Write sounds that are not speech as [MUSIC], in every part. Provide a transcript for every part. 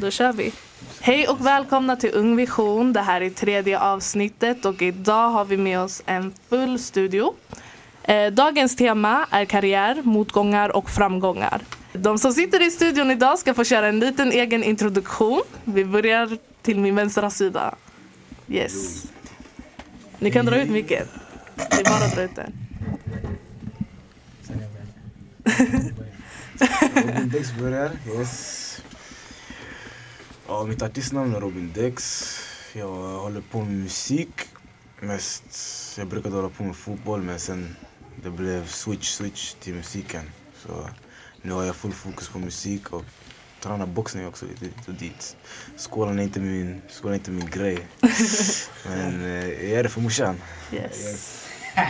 då kör vi. Hej och välkomna till Ung Vision. Det här är tredje avsnittet och idag har vi med oss en full studio. Eh, dagens tema är karriär, motgångar och framgångar. De som sitter i studion idag ska få köra en liten egen introduktion. Vi börjar till min vänstra sida. Yes. Ni kan dra ut micken. Det är bara att dra ut den. [LAUGHS] Börjar, yes. Ja, mitt artistnamn är Robin Dex. Jag håller på med musik. Mest, jag brukade hålla på med fotboll men sen det blev switch, switch till musiken. Så nu har jag full fokus på musik och tränar boxning också lite dit och dit. Skolan är inte min, skolan är inte min grej. [LAUGHS] Men eh, jag gör det för morsan. Yes.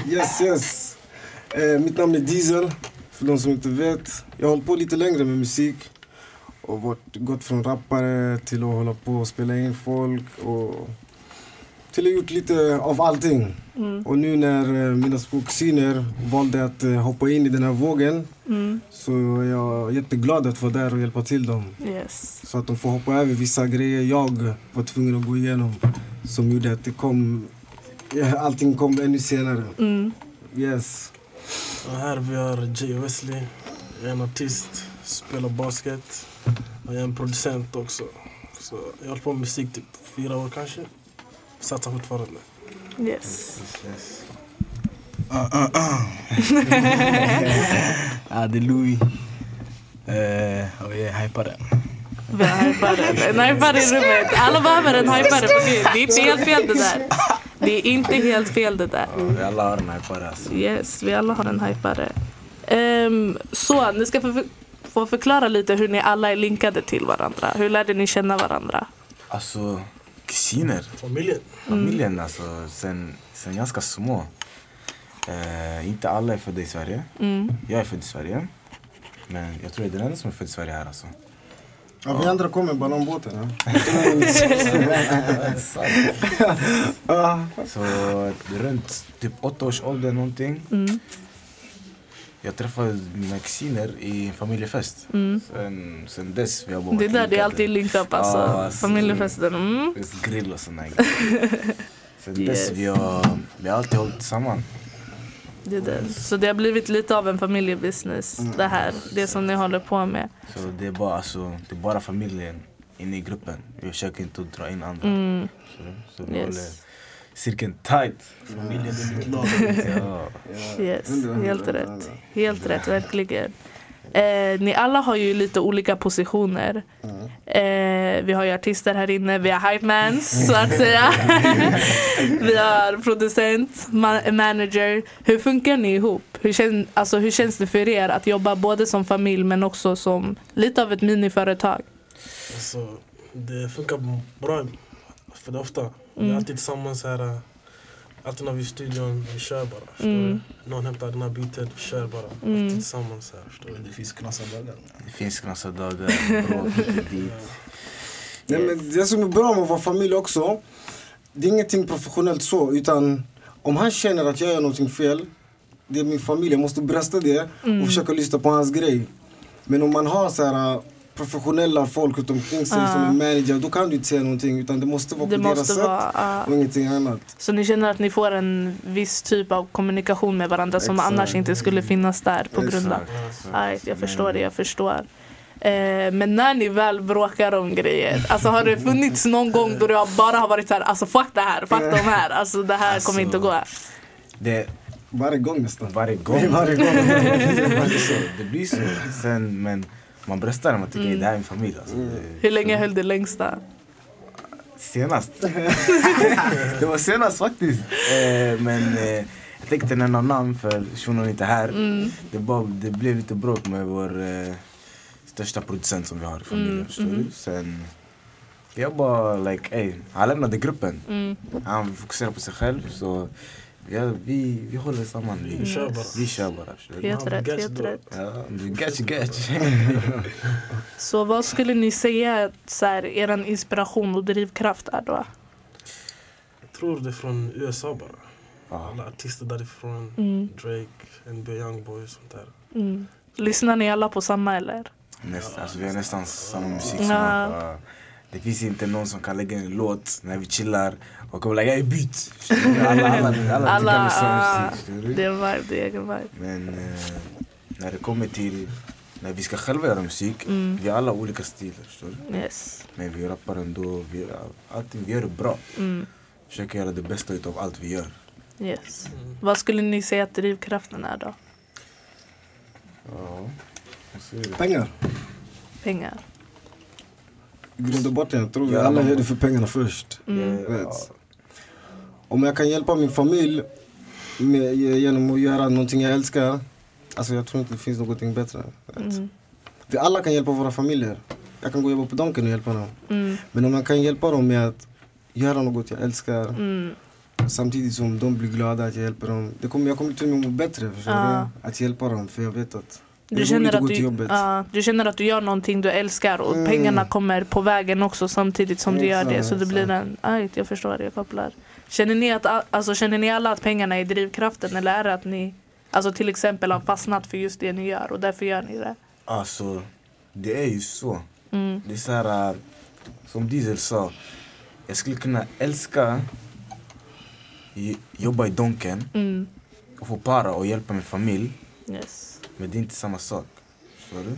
Yes, yes. Eh, mitt namn är Diesel, för de som inte vet. Jag har hållit på lite längre med musik. Och varit, gått från rappare till att hålla på och spela in folk. Och till att ha gjort lite av allting. Mm. Och nu när eh, mina två kusiner valde att eh, hoppa in i den här vågen Mm. så är jag jätteglad att vara där och hjälpa till dem. Yes. Så att de får hoppa över vissa grejer jag var tvungen att gå igenom. Som gjorde att det kom, ja, allting kom ännu senare. Mm. Yes. Och här vi har Jay Wesley. En artist, spelar basket. Och jag är en producent också. Så jag har hållit på med musik typ fyra år kanske. Satsar fortfarande. Yes. yes. [LAUGHS] Ja, det är Louis. Eh, och jag är hypare. Vi har hypare. En hypare i rummet. Alla behöver en gud. Det är inte helt fel det där. Det är inte helt fel det där. Vi alla har en hypare alltså. Yes, vi alla har en hypare. Ehm, så, ni ska få, få förklara lite hur ni alla är linkade till varandra. Hur lärde ni känna varandra? Alltså kusiner, Familjen. familjen alltså sen, sen ganska små. Eh, inte alla är födda i Sverige. Mm. Jag är född i Sverige. Men jag tror jag är den enda som är född i Sverige här alltså. Ja, vi andra kom med ballongbåten. Så runt typ åtta års ålder någonting. Mm. Jag träffade mina kusiner i familjefest. Mm. Sen, sen dess vi har bara Det är där det alltid är link up alltså. Alltså. Familjefesten. Mm. Det är grill och såna grejer. [LAUGHS] Sen Yes. dess vi har, vi har alltid hållit samman. Det är det. Så det har blivit lite av en familjebusiness det här. Det som ni håller på med. Så det är bara, alltså, det är bara familjen inne i gruppen. Vi försöker inte dra in andra. Mm. Så, så vi håller Yes. Cirkeln tight. Familjen är mitt lag. [LAUGHS] Ja. Yes, helt rätt. Helt rätt, verkligen. Eh, ni alla har ju lite olika positioner. Eh, vi har ju artister här inne, vi har hype mans så att [LAUGHS] säga. vi har producent, ma- manager. Hur funkar ni ihop? Hur, kän, alltså, hur känns det för er att jobba både som familj men också som lite av ett miniföretag? Alltså, det funkar bra för det ofta. Vi är Mm. alltid tillsammans här. äh, Alltid när vi är i studion, vi kör bara. Mm. Någon hämtar den här beatet, vi kör bara. Mm. Alltid tillsammans här. Det finns knasardagar. Det finns knasardagar, bråk hit dit. Nej, men det som är bra med att vara familj också, det är ingenting professionellt så, utan om han känner att jag gör någonting fel, det är min familj, jag måste brösta det Mm. och försöka lyssna på hans grej. Men om man har så här äh, professionella folk runt omkring sig Ah. som är manager, då kan du inte säga någonting utan det måste vara Det på deras sätt vara... ja. och ingenting annat. Så ni känner att ni får en viss typ av kommunikation med varandra som Exakt. annars inte skulle finnas där på grund av... Exakt. Nej, jag förstår det, jag förstår. Eh, men när ni väl bråkar om grejer, alltså har det funnits någon gång då har bara har varit så här, alltså fuck det här, fuck de här, alltså det här kommer inte gå. Det, Varje gång nästan. varje gång. [LAUGHS] Varje gång. [LAUGHS] Det blir så. Sen, men man bröstar när man tycker Mm. det här är en familj. Alltså. Det, Hur länge höll det längsta? senast. [LAUGHS] [LAUGHS] det var senast faktiskt. Eh, men eh, jag tänkte nämna namn för shunon är inte här. Mm. Det, bara, det blev lite bråk med vår eh, största producent som vi har i familjen. Mm, mhm. du? Sen, jag bara like, ey, han lämnade gruppen. Mm. Han fokuserar på sig själv. Så ja, vi, vi håller samman. Vi, Vi kör bara. Vi kör bara. Helt Ja, rätt, gotcha helt då. rätt. Ja, gatch, gatch. Så vad skulle ni säga att så här, er inspiration och drivkraft är då? Jag tror det är från USA bara. Ja. Alla artister därifrån. Mm. Drake, NBA Youngboy och sånt där. Mm. Lyssnar ni alla på samma eller? Näst, alltså, vi har nästan samma musiksmak. Ja. Det finns inte någon som kan lägga en låt när vi chillar och kommer lägga en byt. Alla, alla, alla, Alla, tycker om samma musik. Det är en vibe, det är egen vibe. Men eh, när det kommer till när vi ska själva göra musik, Mm. vi har alla olika stilar. Förstår du? Yes. Men vi rappar ändå, vi, allting, vi gör det bra. Mm. Försöker göra det bästa utav allt vi gör. Yes. Vad skulle ni säga att drivkraften är då? Ja. Pengar. Pengar? Grund och botten, jag tror vi alla gör det för pengarna först. Mm. Ja, Rätt. Om jag kan hjälpa min familj med, genom att göra någonting jag älskar, alltså jag tror inte det finns någonting bättre. Mm. Vi alla kan hjälpa våra familjer. Jag kan gå och jobba på Donken och hjälpa dem. Mm. Men om jag kan hjälpa dem med att göra något jag älskar Mm. samtidigt som de blir glada att jag hjälper dem. Det kommer, jag kommer till och med må bättre förstår du? Att hjälpa dem för jag vet att Du känner, att du, ja, du känner att du gör någonting du älskar och Mm. pengarna kommer på vägen också samtidigt som du gör det. Så det blir en, aj, jag förstår, jag kopplar. Känner ni, att, alltså, känner ni alla att pengarna är drivkraften eller är det att ni alltså, till exempel har fastnat för just det ni gör och därför gör ni det? Alltså, det är ju så. Mm. Det är så här, äh, som Diesel sa, jag skulle kunna älska jobba i Donken Mm. och få para och hjälpa min familj. Yes. Men det är inte samma sak. Förstår du?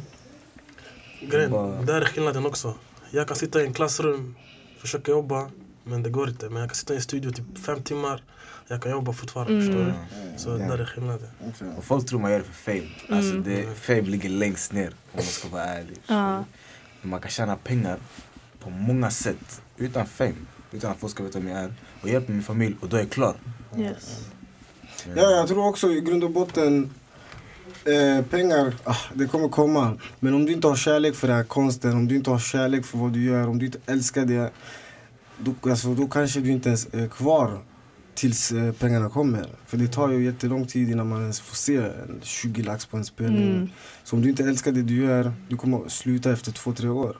Grejen, Bara- där är skillnaden också. Jag kan sitta i en klassrum, försöka jobba, men det går inte. Men jag kan sitta i en studio typ fem timmar, jag kan jobba fortfarande. Mm. Förstår du? Ja. Så där är skillnaden. Och folk tror man gör det för fame. Alltså Mm. det, fame ligger längst ner om man ska vara ärlig. Ja. Man kan tjäna pengar på många sätt utan fame. Utan att folk ska veta vem jag är. Och hjälpa min familj och då är jag klar. Yes. Men- Ja, jag tror också i grund och botten eh, pengar, ah, det kommer komma. Men om du inte har kärlek för den här konsten, om du inte har kärlek för vad du gör, om du inte älskar det. Då, alltså, då kanske du inte ens är kvar tills eh, pengarna kommer. För det tar ju jättelång tid innan man ens får se en 20 lax på en spelning. Mm. Så om du inte älskar det du gör, du kommer sluta efter två, tre år.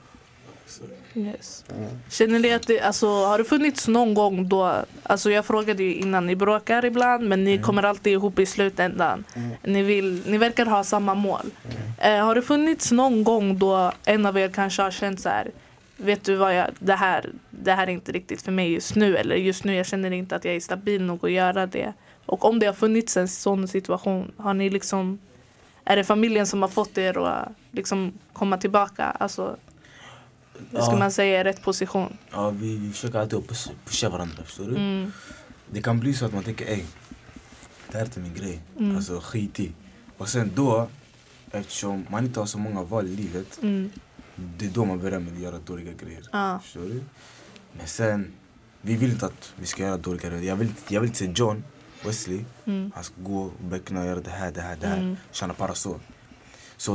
Yes. Mm. Känner ni att det, alltså, har det funnits någon gång då, alltså jag frågade ju innan, ni bråkar ibland men ni kommer alltid ihop i slutändan. Mm. Ni, vill, ni verkar ha samma mål. Eh, har det funnits någon gång då en av er kanske har känt så här, vet du vad, jag, det, här, det här är inte riktigt för mig just nu eller just nu jag känner inte att jag är stabil nog att göra det. Och om det har funnits en sån situation, har ni liksom, är det familjen som har fått er att liksom komma tillbaka? Alltså, hur ska Ja. man säga, i rätt position? Ja, vi, vi försöker alltid pusha, pusha varandra. Förstår du? Mm. Det kan bli så att man tänker ey, det här är inte min grej. Mm. Alltså skit i. Och sen då, eftersom man inte har så många val i livet, Mm. det är då man börjar med att göra dåliga grejer. Ja. Förstår du? Men sen, vi vill inte att vi ska göra dåliga grejer. Jag vill, jag vill se John Wesley, Mm. han ska gå och beckna och göra det här, det här, det här. Mm. Tjäna para så.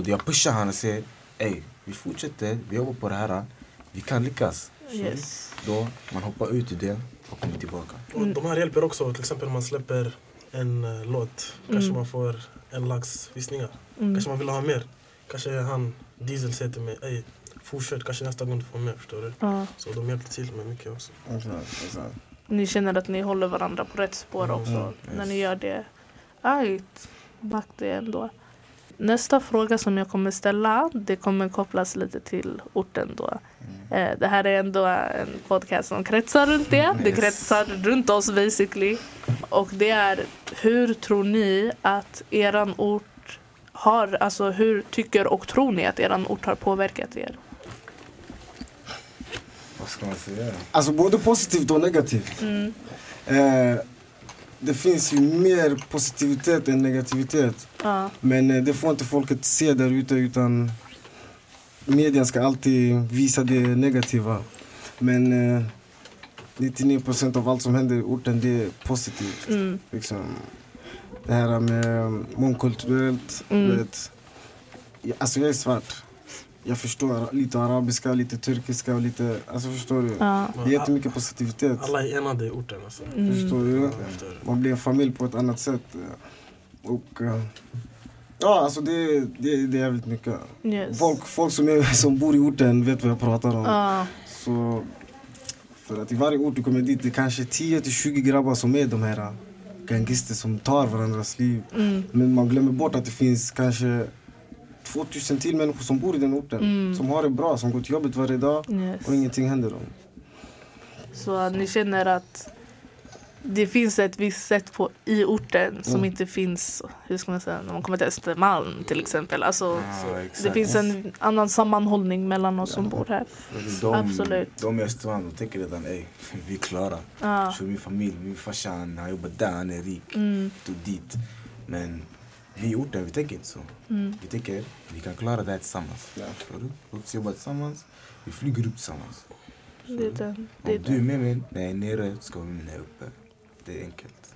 Jag pushar han och säger, ey, vi fortsätter, vi jobbar på det här. Vi kan lyckas. Yes. Då man hoppar ut ur det och kommer tillbaka. Och de här hjälper också, till exempel om man släpper en uh, låt, kanske Mm. man får en lax visningar. Mm. Kanske man vill ha mer. Kanske han, Diesel säger till mig, ey, fortsätt, kanske nästa gång du får mer. Förstår du? Ja. Så de hjälper till med mycket också. Exakt, exakt. Ni känner att ni håller varandra på rätt spår också Mm, när yes. ni gör det. Right. Back det ändå. Nästa fråga som jag kommer ställa, det kommer kopplas lite till orten då. Eh, Det här är ändå en podcast som kretsar runt det. Det Yes. kretsar runt oss basically. Och det är, hur tror ni att eran ort har, alltså hur tycker och tror ni att eran ort har påverkat er? Vad ska man säga? Alltså både positivt och negativt. Mm. Eh, det finns ju mer positivitet än negativitet. Ja. Men eh, det får inte folket se där ute utan medien ska alltid visa det negativa. Men eh, 99% av allt som händer i orten det är positivt. Mm. Liksom, det här med mångkulturellt. Mm. Vet, alltså jag är svart. Jag förstår lite arabiska, lite turkiska och lite... Alltså förstår du? Ja. Det är jättemycket positivitet. Alla är enade i orten. Alltså. Mm. Förstår du? Förstår du? Man blir en familj på ett annat sätt. eh, Och... eh, Ja, alltså det, det, det är jävligt mycket. Yes. Folk, folk som, är, [LAUGHS] som bor i orten vet vad jag pratar om. Ja. Så, för att i varje ort du kommer dit, det är kanske 10-20 grabbar som är de här gangster som tar varandras liv. Mm. Men man glömmer bort att det finns kanske 2000 till människor som bor i den orten. Som har det bra, som går till jobbet varje dag Yes. och ingenting händer dem. Så att ni känner att det finns ett visst sätt på, i orten som Mm. inte finns hur ska man säga, när man kommer till Östermalm till exempel. Alltså, Ja, exakt. det finns en annan sammanhållning mellan oss som bor här. de, Absolut. De i Östermalm de tänker redan ey, [LAUGHS] vi är klara. Ja. Så min familj, min farsa han, jobbar där, han är rik. Mm, dit. Men vi i orten, vi tänker inte så. mm, Vi tänker vi kan klara det här tillsammans. Ja. Låt oss jobba tillsammans. Vi flyger upp tillsammans. det är det är Om du är med mig när jag är nere ska vi med mig här uppe. Det är enkelt.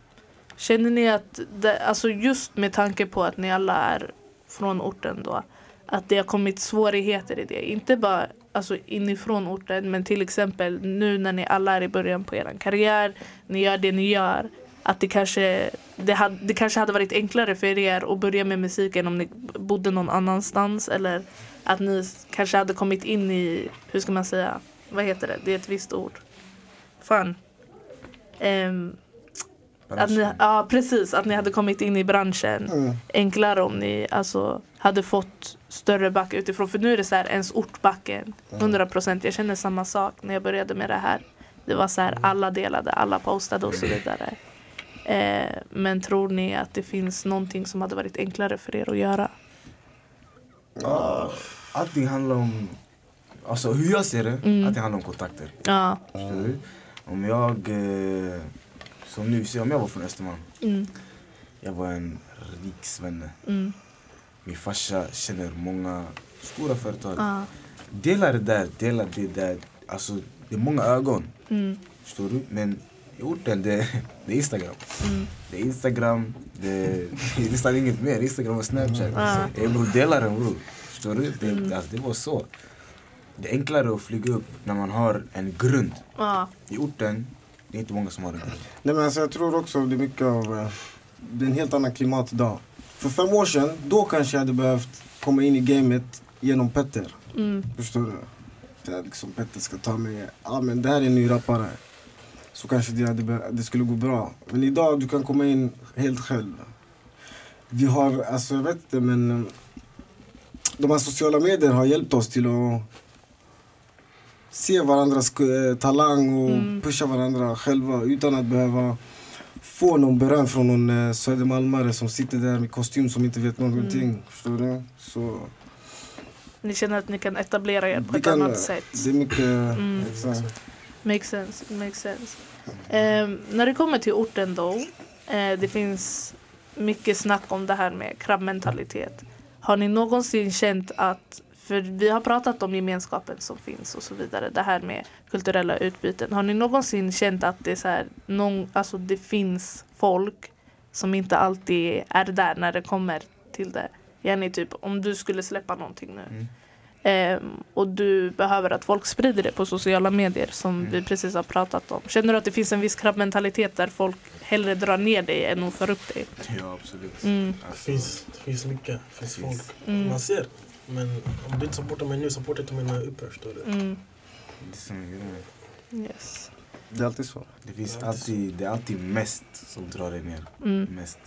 Känner ni att, det, alltså just med tanke på att ni alla är från orten då, att det har kommit svårigheter i det? Inte bara alltså inifrån orten, men till exempel nu när ni alla är i början på er karriär, ni gör det ni gör, att det kanske, det, hade, det kanske hade varit enklare för er att börja med musiken om ni bodde någon annanstans eller att ni kanske hade kommit in i, hur ska man säga, vad heter det? Det är ett visst ord. Fan. Ehm, att ni, ja precis, att ni hade kommit in i branschen Mm. enklare om ni alltså, hade fått större back utifrån. För nu är det så här, ens ortbacken, 100 procent. Jag känner samma sak när jag började med det här. Det var så här, alla delade, alla postade och så vidare. Eh, men tror ni att det finns någonting som hade varit enklare för er att göra? Ja, allting handlar om... Alltså hur jag ser det, allting handlar om kontakter. Ja. Du? Om jag... Eh, som nu, om jag var från Östermalm. Mm, Jag var en rik svenne. mm, Min farsa känner många stora företag. ja, Dela det där, dela det där. Alltså, det är många ögon. mm, Förstår du? Men orten, det, det är Instagram. mm, Det är Instagram, det, det är nästan inget mer. Instagram och Snapchat. Ja. Ey bror, dela den bror. Förstår du? Det, Mm. alltså, det var så. Det är enklare att flyga upp när man har en grund. ja, I orten, det är inte många som har grund. Nej, men alltså, jag tror också det är mycket av... eh, Det är en helt annan klimat idag. För fem år sedan, då kanske jag hade behövt komma in i gamet genom Petter. mm, Förstår du? För att liksom Petter ska ta mig, ja men det här är en ny rappare. Så kanske det, hade, det skulle gå bra. Men idag, du kan komma in helt själv. Vi har, alltså jag vet inte men eh, de här sociala medier har hjälpt oss till att se varandras eh, talang och Mm. pusha varandra själva utan att behöva få någon beröm från någon eh, södermalmare som sitter där med kostym som inte vet någonting. Mm. Förstår du? Så Ni känner att ni kan etablera er på ett kan, annat sätt? det är mycket... Mm. exakt. Makes sense. Makes sense. Ehm, när det kommer till orten då. Eh, det finns mycket snack om det här med krabbmentalitet. Har ni någonsin känt att, för vi har pratat om gemenskapen som finns och så vidare, det här med kulturella utbyten. Har ni någonsin känt att det, är så här, någon, alltså det finns folk som inte alltid är där när det kommer till det? Jenny, typ om du skulle släppa någonting nu. Mm. Ehm, och du behöver att folk sprider det på sociala medier som Mm. vi precis har pratat om. Känner du att det finns en viss krabbmentalitet där folk hellre drar ner dig än att för upp dig? Ja, absolut. Mm. Det finns, det finns mycket, det finns folk. Mm. Man ser. Men om du inte supportar mig nu, supportar inte mig när jag är uppe. Förstår du? Mm. det, är som grejen. Yes. Det är alltid så. det finns alltid, det är alltid mest som drar dig ner. Mm. Mest.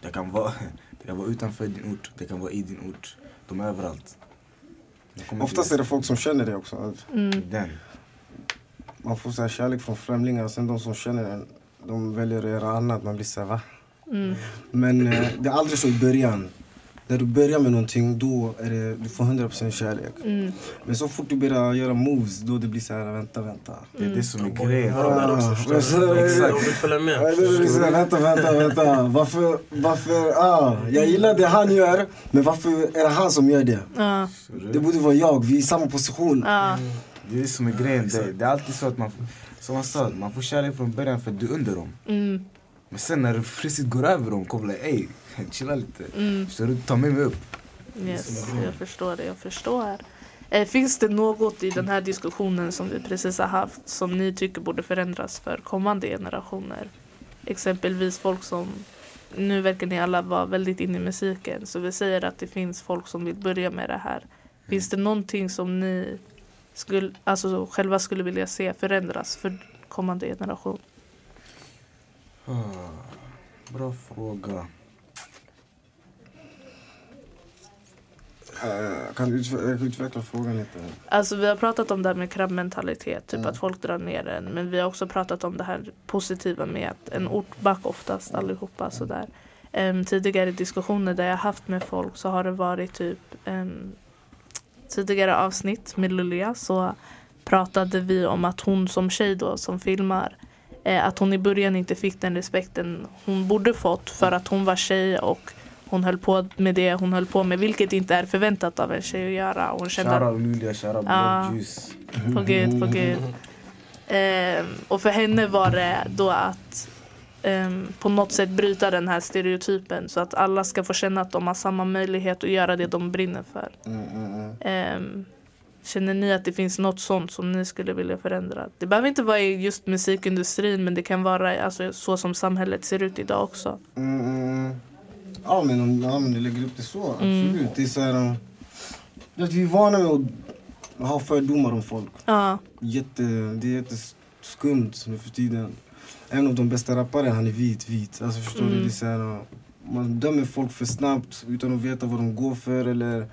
Det kan, vara, [LAUGHS] det kan vara utanför din ort, det kan vara i din ort. De är överallt. Oftast är det folk som känner dig också. Mm. Den. Man får så här kärlek från främlingar, sen de som känner en, de väljer att göra annat. Man blir såhär, va? Mm. Men eh, det är aldrig så i början. När du börjar med någonting, då är det, du får 100% kärlek. Mm. Men så fort du börjar göra moves, då det blir så här, vänta, vänta. Det är det som är grejen. Ah, du? exakt. följa med. Det blir så här, vänta, vänta, vänta. Varför, varför, ah, jag gillar det han gör, men varför är det han som gör det? Du? Det borde vara jag, vi är i samma position. Ja. Det är det som är grejen. Det, det är alltid så att man, som han sa, man får kärlek från början för att du är under dem. Mm. Men sen när du precis går över dem, kommer det, ey, [LAUGHS] chilla lite. Mm. Du? Ta med mig upp. Yes, jag förstår det. Jag förstår. Eh, finns det något i den här diskussionen som vi precis har haft som ni tycker borde förändras för kommande generationer? Exempelvis folk som, nu verkar ni alla vara väldigt inne i musiken, så vi säger att det finns folk som vill börja med det här. Finns det någonting som ni skulle, alltså, själva skulle vilja se förändras för kommande generation? Ah, bra fråga. Eh, kan du kan utveckla frågan lite? Alltså vi har pratat om det här med krabbmentalitet, typ Mm. att folk drar ner en. Men vi har också pratat om det här positiva med att en ortback oftast allihopa sådär. Um, tidigare diskussioner där jag haft med folk så har det varit typ um, tidigare avsnitt med Lulia så pratade vi om att hon som tjej då som filmar eh, att hon i början inte fick den respekten hon borde fått för att hon var tjej och hon höll på med det hon höll på med vilket inte är förväntat av en tjej att göra. Och hon kände att Shoutout Lulia, shoutout Ja. På gud, på gud. Ehm, och för henne var det då att ehm, på något sätt bryta den här stereotypen så att alla ska få känna att de har samma möjlighet att göra det de brinner för. Mm, mm, mm. Ehm, känner ni att det finns något sånt som ni skulle vilja förändra? Det behöver inte vara i just musikindustrin men det kan vara alltså, så som samhället ser ut idag också. Mm, mm, mm. Ja, men om ja, men du lägger upp det så, Mm. absolut. Det är så här, du vet, vi är vana med att ha fördomar om folk. Ja, Jätte, det är jätteskumt nu för tiden. En av de bästa rappare, han är vit, vit. Alltså förstår Mm. du? Det är så här, uh, man dömer folk för snabbt utan att veta vad de går för eller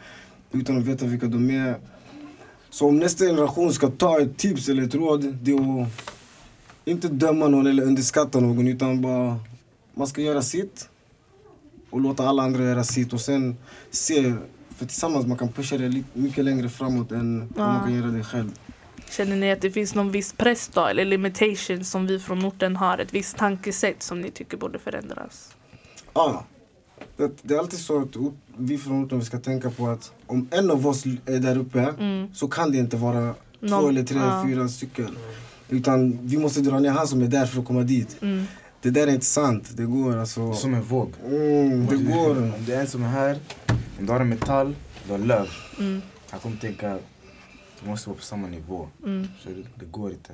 utan att veta vilka de är. Så om nästa generation ska ta ett tips eller ett råd, det är att inte döma någon eller underskatta någon utan bara, man ska göra sitt och låta alla andra göra sitt och sen se, för tillsammans man kan pusha det lite, mycket längre framåt än Ja. man kan göra det själv. känner ni att det finns någon viss press då eller limitation som vi från orten har? Ett visst tankesätt som ni tycker borde förändras? Ja. Det, det är alltid så att vi från orten vi ska tänka på att om en av oss är där uppe Mm. så kan det inte vara två Någon- eller tre, ja. fyra stycken. Utan vi måste dra ner han som är där för att komma dit. Mm. Det där är inte sant. Det går alltså. Som en våg. Mm, det går. Om det är en som är här, om du har en metall, du har löv. Mm. Han kommer tänka, du måste vara på samma nivå. Mm. Så det, det går inte.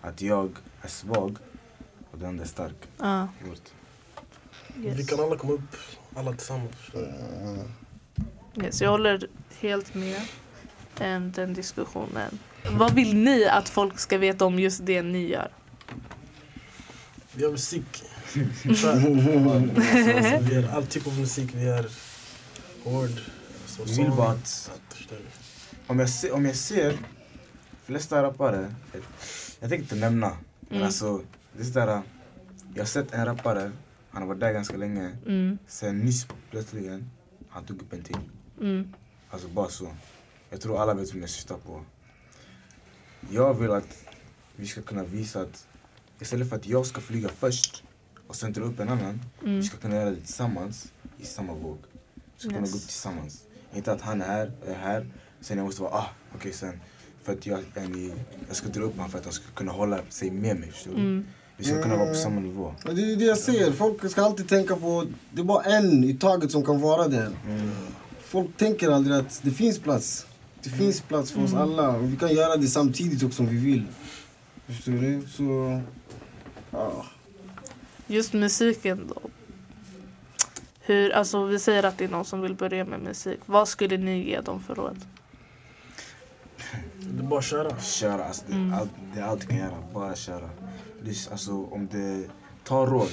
Att jag är svag och den är stark. Gjort. Yes. Vi kan alla komma upp, alla tillsammans. Mm. Yes, jag håller helt med den diskussionen. Vad vill ni att folk ska veta om just det ni gör? Vi gör musik. Trap. alltså, vi gör all typ av musik. Vi gör hård. Så Jag vill bara att Allt, förstår du? om jag, se, om jag ser flesta rappare, jag, jag tänkte inte nämna, men Mm. alltså det är sådär, jag har sett en rappare, han har varit där ganska länge, Mm. sen nyss plötsligen, han tog upp en till. Mm. Alltså bara så. Jag tror alla vet vem jag syftar på. Jag vill att vi ska kunna visa att istället för att jag ska flyga först och sen dra upp en annan, Mm. vi ska kunna göra det tillsammans i samma våg. Vi ska kunna Yes. gå upp tillsammans. Inte att han är här, jag är här, sen jag måste vara ah, okej sen. För att jag, ni, jag ska dra upp honom för att han ska kunna hålla sig med mig. Förstår du? Mm. Vi ska kunna vara på samma nivå. Men Det är det jag säger. Folk ska alltid tänka på det är bara en i taget som kan vara där. Mm. Folk tänker aldrig att det finns plats. Det finns plats för oss alla och vi kan göra det samtidigt också om vi vill. Förstår du? Så... Ja. Just musiken då. Hur, alltså vi säger att det är någon som vill börja med musik. Vad skulle ni ge dem för råd? Det är bara att köra. Köra, alltså, det, Mm. allt, det är allt du kan göra. Bara köra. Alltså, om det tar råd,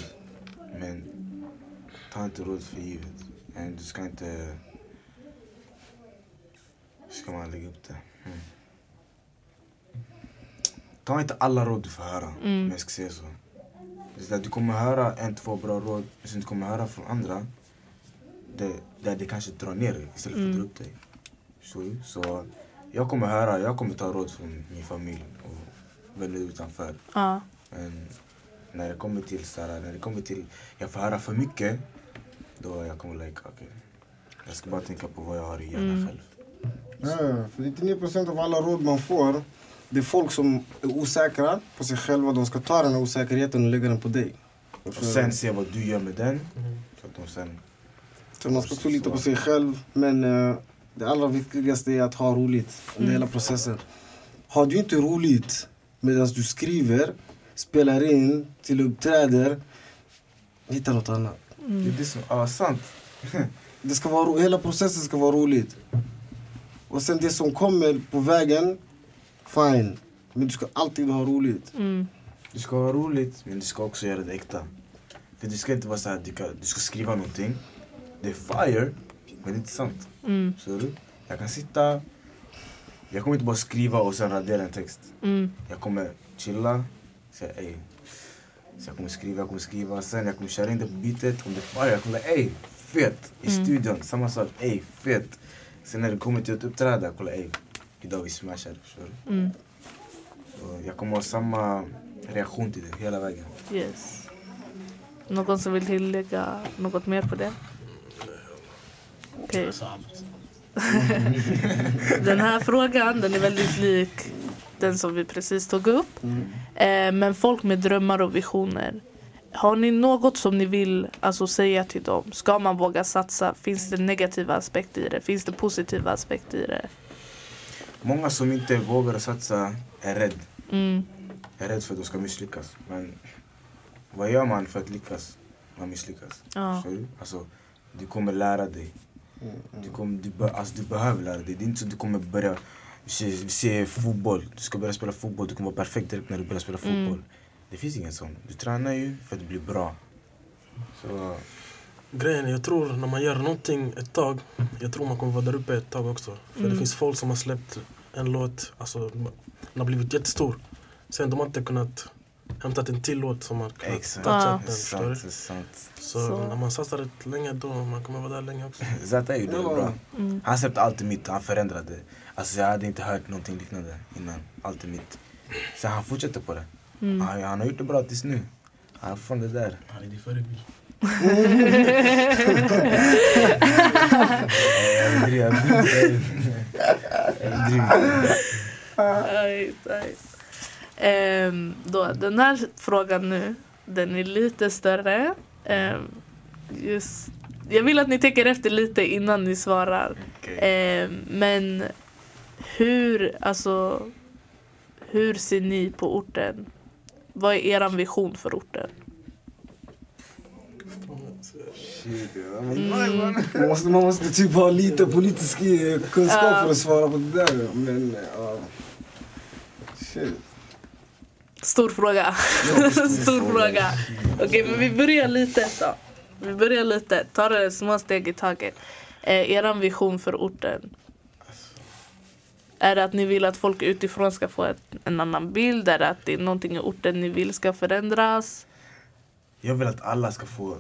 men ta inte råd för givet. Du ska inte... Hur ska man lägga upp det? Mm. Ta inte alla råd du får höra, Mm. om jag ska säga så. Så att du kommer höra en, två bra råd, sen du kommer höra från andra det, där det kanske drar ner dig istället för att dra upp dig. Du? Så jag kommer höra, jag kommer ta råd från min familj och vänner utanför. Ja. Men när det kommer till så här, när det kommer till jag får höra för mycket, då jag kommer like, okej. Jag ska bara tänka på vad jag har i hjärnan Mm. själv. Ja, för 99% av alla råd man får, det är folk som är osäkra på sig själva. De ska ta den här osäkerheten och lägga den på dig. Och sen se vad du gör med den. Mm. Så att de sen... Så man ska också lita på sig själv. Men eh, det allra viktigaste är att ha roligt under Mm. hela processen. Har du inte roligt medan du skriver, spelar in, till uppträder, hitta något annat. Mm. Det är det som, ja sant. Det ska vara, hela processen ska vara roligt. Och sen det som kommer på vägen, fine. Men du ska alltid ha roligt. Mm. Du ska ha roligt, men du ska också göra det äkta. För det ska inte vara så här, du, du ska skriva någonting. Det är fire, men det är inte sant. Mm. Så du? Jag kan sitta, jag kommer inte bara skriva och sen radera en text. Mm. Jag kommer chilla, säga ey. Så jag kommer skriva, jag kommer skriva, sen jag kommer köra in det på beatet. Om det är fire, jag kommer ey, fett! I Mm. studion, samma sak, ey, fett! Sen när det kommer till ett uppträdande, jag kollar ey, idag vi smashar, förstår du? Mm. Jag kommer ha samma reaktion till det hela vägen. Yes. Någon som vill tillägga något mer på det? Okej. [LAUGHS] Den här frågan den är väldigt lik den som vi precis tog upp. Eh, men folk med drömmar och visioner. Har ni något som ni vill alltså, säga till dem? Ska man våga satsa? Finns det negativa aspekter i det? Finns det positiva aspekter i det? Många som inte vågar satsa är rädd. Mm. är rädd för att de ska misslyckas. Men vad gör man för att lyckas? Man misslyckas. Ja. Du? Alltså, du kommer lära dig. Du, kommer, du, be, alltså, du behöver lära dig. Det är inte så att du kommer börja se, se fotboll. Du ska börja spela fotboll. Du kommer vara perfekt direkt när du börjar spela Mm. fotboll. Det finns ingen sån. Du tränar ju för att bli bra. Så, Grejen jag tror när man gör någonting ett tag, jag tror man kommer vara där uppe ett tag också. För Mm. det finns folk som har släppt en låt, alltså den har blivit jättestor. Sen de har inte kunnat hämta en till låt som har kunnat Exakt. toucha Ja. den. sant. sant. Så, Så- när man satsar rätt länge då, man kommer vara där länge också. [LAUGHS] Är ju det bra. Mm. Han släppte alltid mitt, han förändrade. Alltså jag hade inte hört någonting liknande innan. Alltid mitt. Så han fortsätter på det. Mm. Han, han har gjort det bra tills nu. Han är från det där. Han är din förebild. Då, den här frågan nu, den är lite större. Um, just, jag vill att ni tänker efter lite innan ni svarar. Okay. Um, men hur, alltså, hur ser ni på orten? Vad är er vision för orten? Shit, ja. Mm. Man måste, man måste typ ha lite politisk eh, kunskap för att svara på det där. Men. Shit. Stor fråga. Stor fråga. Okej, men vi börjar litet då. Vi börjar lite. Ta det små steg i taget. Eh, er vision för orten. Är det att ni vill att folk utifrån ska få ett, en annan bild? Är det att det är någonting i orten ni vill ska förändras? Jag vill att alla ska få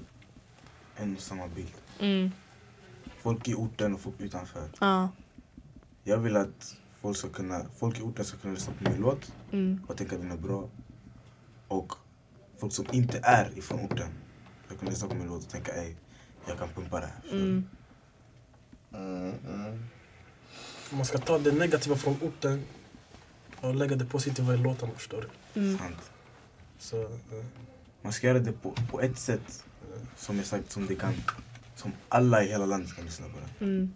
en och samma bild. Mm. Folk i orten och folk utanför. Ja. Jag vill att folk, ska kunna, folk i orten ska kunna lyssna på min låt Mm. och tänka att den är bra. Och folk som inte är ifrån orten ska kunna lyssna på min låt och tänka ej, jag kan pumpa det här. Du? Mm. Om man ska ta det negativa från orten och lägga det positiva i låtarna, förstår du? Mm. Sant. Så, eh, Man ska göra det på, på ett sätt som jag sagt som det kan. Som alla i hela landet kan lyssna på. Mm.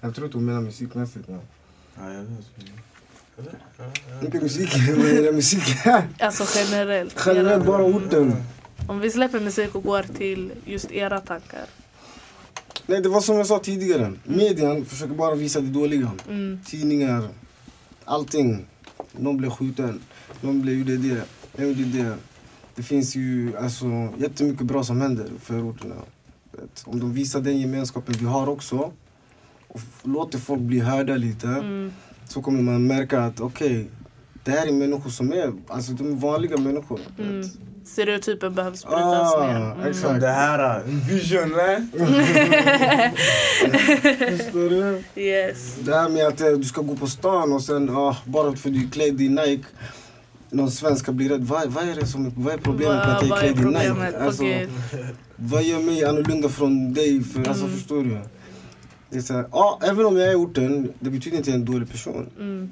Jag tror att hon menar musikmässigt. Ja. Ja, jag vet. Inte musik, [LAUGHS] men hela musik. Alltså generellt. Generellt bara orten. Om vi släpper musik och går till just era tankar. Nej, det var som jag sa tidigare. Median försöker bara visa det dåliga. Mm. Tidningar, allting. Någon blev skjuten, någon blev gjorde det, en gjorde det. Det finns ju alltså, jättemycket bra som händer i förorterna. Om de visar den gemenskapen vi har också och låter folk bli hörda lite Mm. så kommer man märka att okej, det här är människor som är, alltså de är vanliga människor. Mm. Stereotypen behövs brytas Ah, ner. Mm. exakt. Som det här, en vision, nej? [LAUGHS] Förstår du? Yes. Det här med att eh, du ska gå på stan och sen, ah, bara för att du är klädd i Nike någon svensk ska bli rädd. Vad, vad, är, det som, vad är problemet med att jag är klädd i Nike? Alltså, vad gör mig annorlunda från dig? För, alltså, Mm. förstår du? Det är så här, ja, även om jag är orten, det betyder inte att jag är en dålig person. Mm.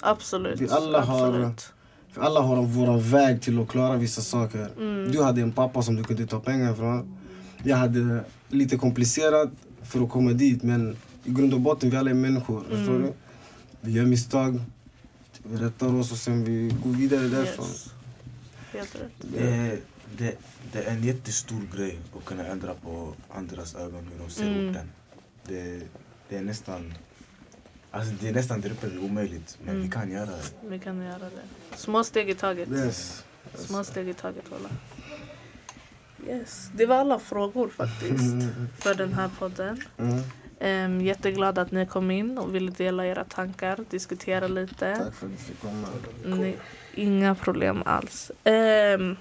Absolut. Vi alla har- Absolut. Alla har vår väg till att klara vissa saker. Mm. Du hade en pappa som du kunde ta pengar ifrån. Jag hade lite komplicerat för att komma dit men i grund och botten vi alla är människor. Förstår Mm. du? Vi gör misstag, vi rättar oss och sen vi går vidare därifrån. Yes. Helt rätt. Det är, det, det är en jättestor grej att kunna ändra på andras ögon hur de ser Mm. orten. Det, det är nästan Alltså det är nästan är omöjligt, men Mm. vi kan göra det. Vi kan göra det. Små steg i taget. Yes. Små steg i taget, hålla. Yes. Det var alla frågor faktiskt [LAUGHS] för den här podden. Mm. Um, jätteglad att ni kom in och ville dela era tankar, diskutera lite. Tack för att du fick komma. Nej, inga problem alls. Ehm,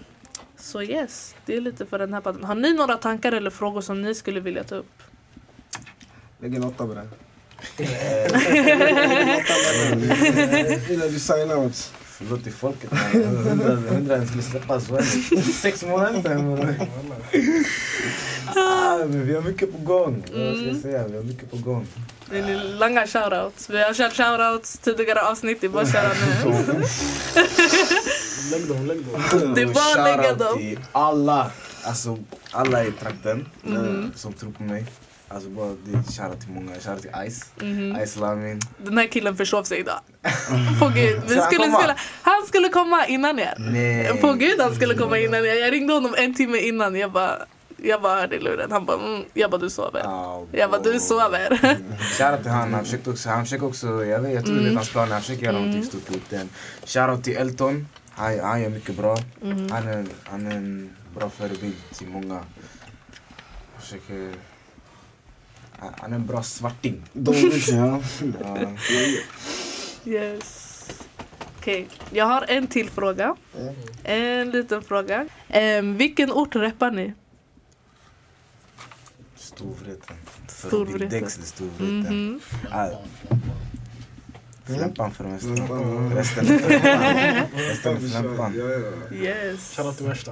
så yes, det är lite för den här podden. Har ni några tankar eller frågor som ni skulle vilja ta upp? Lägg en åtta på det. [LAUGHS] Innan du signar out. Förlåt till folket. Hundra den skulle släppas. är det? Sex månader sedan. Ah, men vi har mycket på gång. Vad ska jag säga? Vi har mycket på gång. Vill ni langa shoutouts? Vi har kört shoutouts tidigare avsnitt, det är bara att köra nu. [LAUGHS] Lägg dem, lägg dem. Det är bara att lägga dem. till alla, alltså alla i trakten eh, som tror på mig. Alltså bara det är shoutout till många. Shoutout till Ice. Mhm. Ice Lamin. Den här killen försov sig idag. [LAUGHS] På gud, vi han skulle komma? spela. Han skulle komma innan er. Nej. På gud han skulle komma innan er. Jag ringde honom en timme innan. Jag bara, jag bara hörde i luren. Han bara, mm. jag bara du sover. Ah, Jag bara du sover. [LAUGHS] Shoutout till han, han försökte också, han försöker också, jag vet, jag tror det är hans plan, han försöker göra någonting stort ut den. Shoutout till Elton, han, han gör mycket bra. Han, är, han är en bra förebild till många. Han försöker, han, är en bra svarting. [LAUGHS] Ja. Yes. Okej, jag har en till fråga. Mm. En liten fråga. Em, vilken ort rappar ni? Storvreten. För Storvreten. Storvreten. Mhm. Ah. Flämpan för det mesta. Resten är Flämpan. [LAUGHS] Resten är Flämpan. Yes. Shoutout till värsta.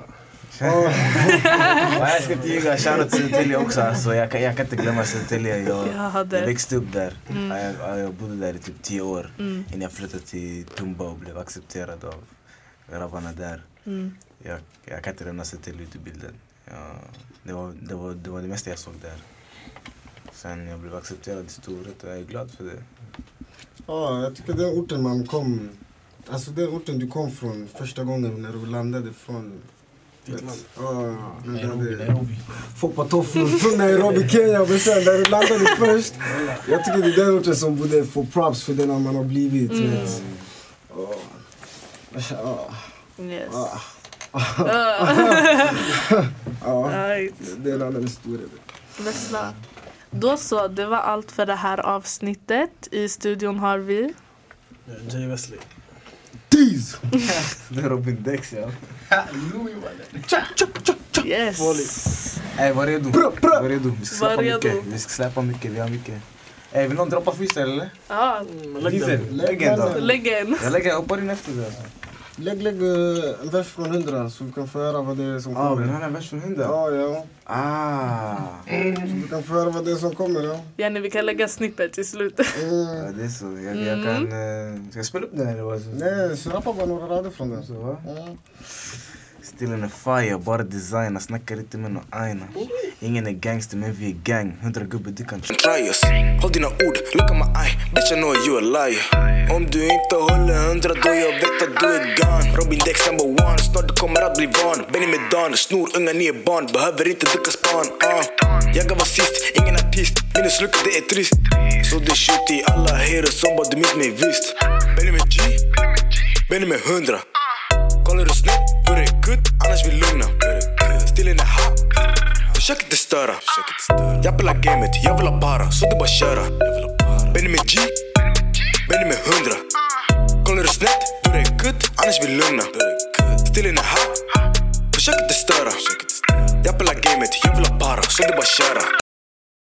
Jag ska inte ljuga, shoutout till Södertälje också. Alltså, jag, kan, jag kan inte glömma Södertälje. Jag, Jag jag växte upp där. Mm. Jag, jag bodde där i typ tio år Mm. innan jag flyttade till Tumba och blev accepterad av grabbarna där. Mm. Jag, jag kan inte lämna Södertälje ut ur bilden. Jag, det, var, det, var, det var det mesta jag såg där. Sen jag blev accepterad i Storvreta och jag är glad för det. Ja, jag tycker den orten man kom... Alltså den orten du kom från första gången när du landade från... Ditt land. Ja, när du Nairobi, hade Nairobi. foppatofflor från Nairobi, Kenya. Men sen när du landade först. Jag tycker det är den orten som borde få props för den man har blivit. Mm. vet. Yes. Ah. Ja, [LAUGHS] det är en annan historia. Då så, det var allt för det här avsnittet. I studion har vi Ja, Jay Wesley. Tease! [LAUGHS] Det är Robin Dex ja. Yes. Ey var redo. Bra, bra. Var redo. Vi ska Var släppa redo. mycket. Vi ska släppa mycket, vi har mycket. Ey vill någon droppa freestyle eller? Ja, Mm, lägg Diesel, den. lägg en då. lägg en. Jag lägger, jag hoppar in efter det. Lägg, lägg eh, en vers från hundra så vi kan få höra vad det är som Ah, vill kommer. du höra en vers från hundra? Ja, ja. Ah. Så vi kan få höra vad det är som kommer. Ja. Jenny, vi kan lägga snippet till slutet. Mm. Ja, det är så. Jag, jag kan... eh, Ska jag spela upp den eller vad? Nej, så rappa bara några rader från den. Så, va? Mm. Still in a fire, bara designa, snackar inte med någon aina. Ingen är gangster men vi är gang, hundra gubbar du kan Try us. Håll dina ord, look at my eye. Bitch I know you a liar. Om du inte håller hundra då jag vet att du är gone. Robin Dex number one, snart du kommer att bli van. Benny med Dan, snor unga ni är barn. Behöver inte ducka span. Uh. Jag gav assist, ingen artist. Minneslucka det är trist. Så det shoot i alla haters som bara du minns mig visst. Benny med G, Benny med hundra. Kollar du snett, då är det good, annars vi lugna. Stilen är hot Försök inte störa Jag spelar gamet, jag vill ha para. Så du bara köra Benny med G, Benny med hundra. Kollar du snett, då är det good, annars vi lugna Still in the hot. Försök inte störa Jag spelar gamet, jag vill ha para. Så du bara köra